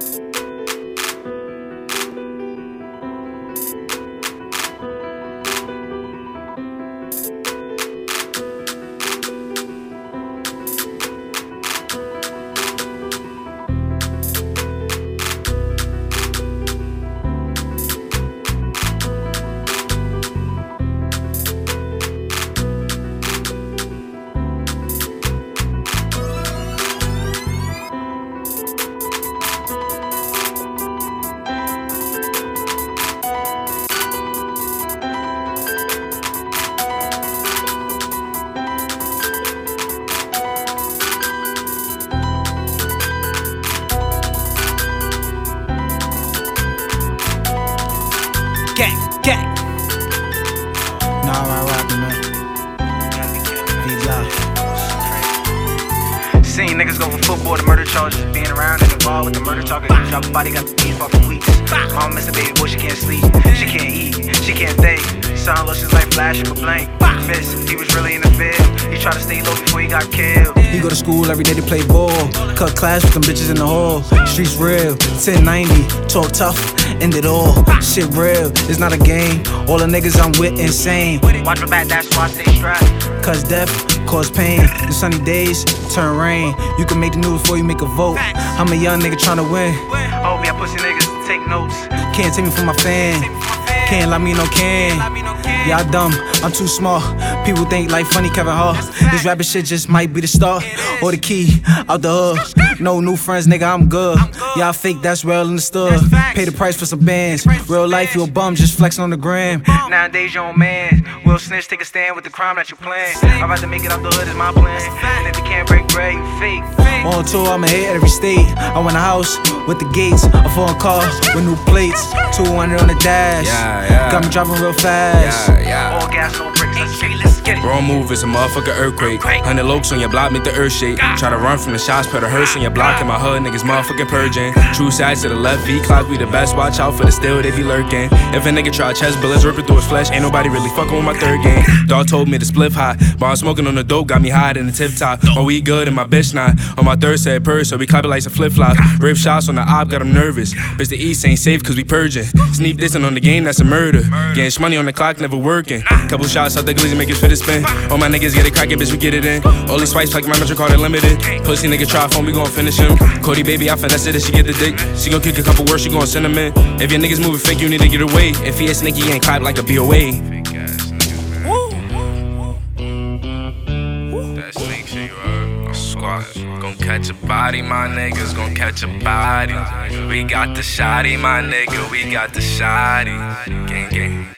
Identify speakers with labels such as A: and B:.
A: you Gang, gang. Nah, I'm rapping, man. V-Block.
B: Seen niggas go from football to murder charges. Being around and involved with the murder target. Drop a body, got the beef off for weeks. Mama miss a baby boy, she can't sleep. She can't eat, she can't think. Sun lotions like flash of a blank. Miss, he was really in the field. He tried to stay low before he got killed.
A: He go to school every day to play ball. Cut class with them bitches in the hall. Streets real, 1090. Talk tough, end it all. Shit real, it's not a game. All the niggas I'm with insane.
B: Watch my back, that's why I stay strapped.
A: Cause death cause pain. The sunny days turn rain. You can make the news before you make a vote. I'm a young nigga tryna win.
B: Oh, yeah, pussy niggas take notes.
A: Can't take me from my fan. Can't let me no can. I dumb, I'm too smart. People think like funny Kevin Hart. This rapping shit just might be the start or the key out the hood. No new friends, nigga, I'm good. Y'all fake, that's real in the understood. Pay the price for some bands. Real life, you a bum, just flexing on the gram.
B: Nowadays, you own man. Will snitch, take a stand with the crime that you plan. I'd rather make it out the hood is my plan. And if you can't break bread, you fake.
A: On tour, I'ma hit every state. I want a house with the gates, a foreign car with new plates. 200 on the dash.
C: Yeah, yeah.
A: Got me driving real fast.
C: Yeah, yeah.
B: All gas, no bricks. Let's get it, let's get it.
C: Wrong move is a motherfucking earthquake. Hundred lokes on your block make the earth shake. Try to run from the shots, put a hearse on your block. In my hood, niggas motherfucking purging. True sides to the left, V-Block, we the best. Watch out for the steel, they be lurking. If a nigga try chest bullets ripping through his flesh, ain't nobody really fucking with my third game. Dog told me to split high, but I'm smoking on the dope, got me higher than the tip top. My weed good and my bitch not. On my third set purse, so we clap it like some flip flops. Rip shots on the op, got him nervous. Bitch, the east ain't safe cause we purging. Sneak dissing on the game, that's a murder. Getting money on the clock, never working. Couple shots out the glizzy, make it fit spin. All my niggas get it crackin', bitch, we get it in. All these swipes like my metro card unlimited. Pussy nigga try phone, we gon' finish him. Kody baby, I finesse it if she get the dick. She gon' kick a couple words, she gon' send them in. If your niggas moving fake, you need to get away. If he a sneaky, he ain't clap like a BOA. Snake. Gon' catch a body, my niggas gon' catch a body. We got the shotty, my nigga, we got the shotty. Gang, gang.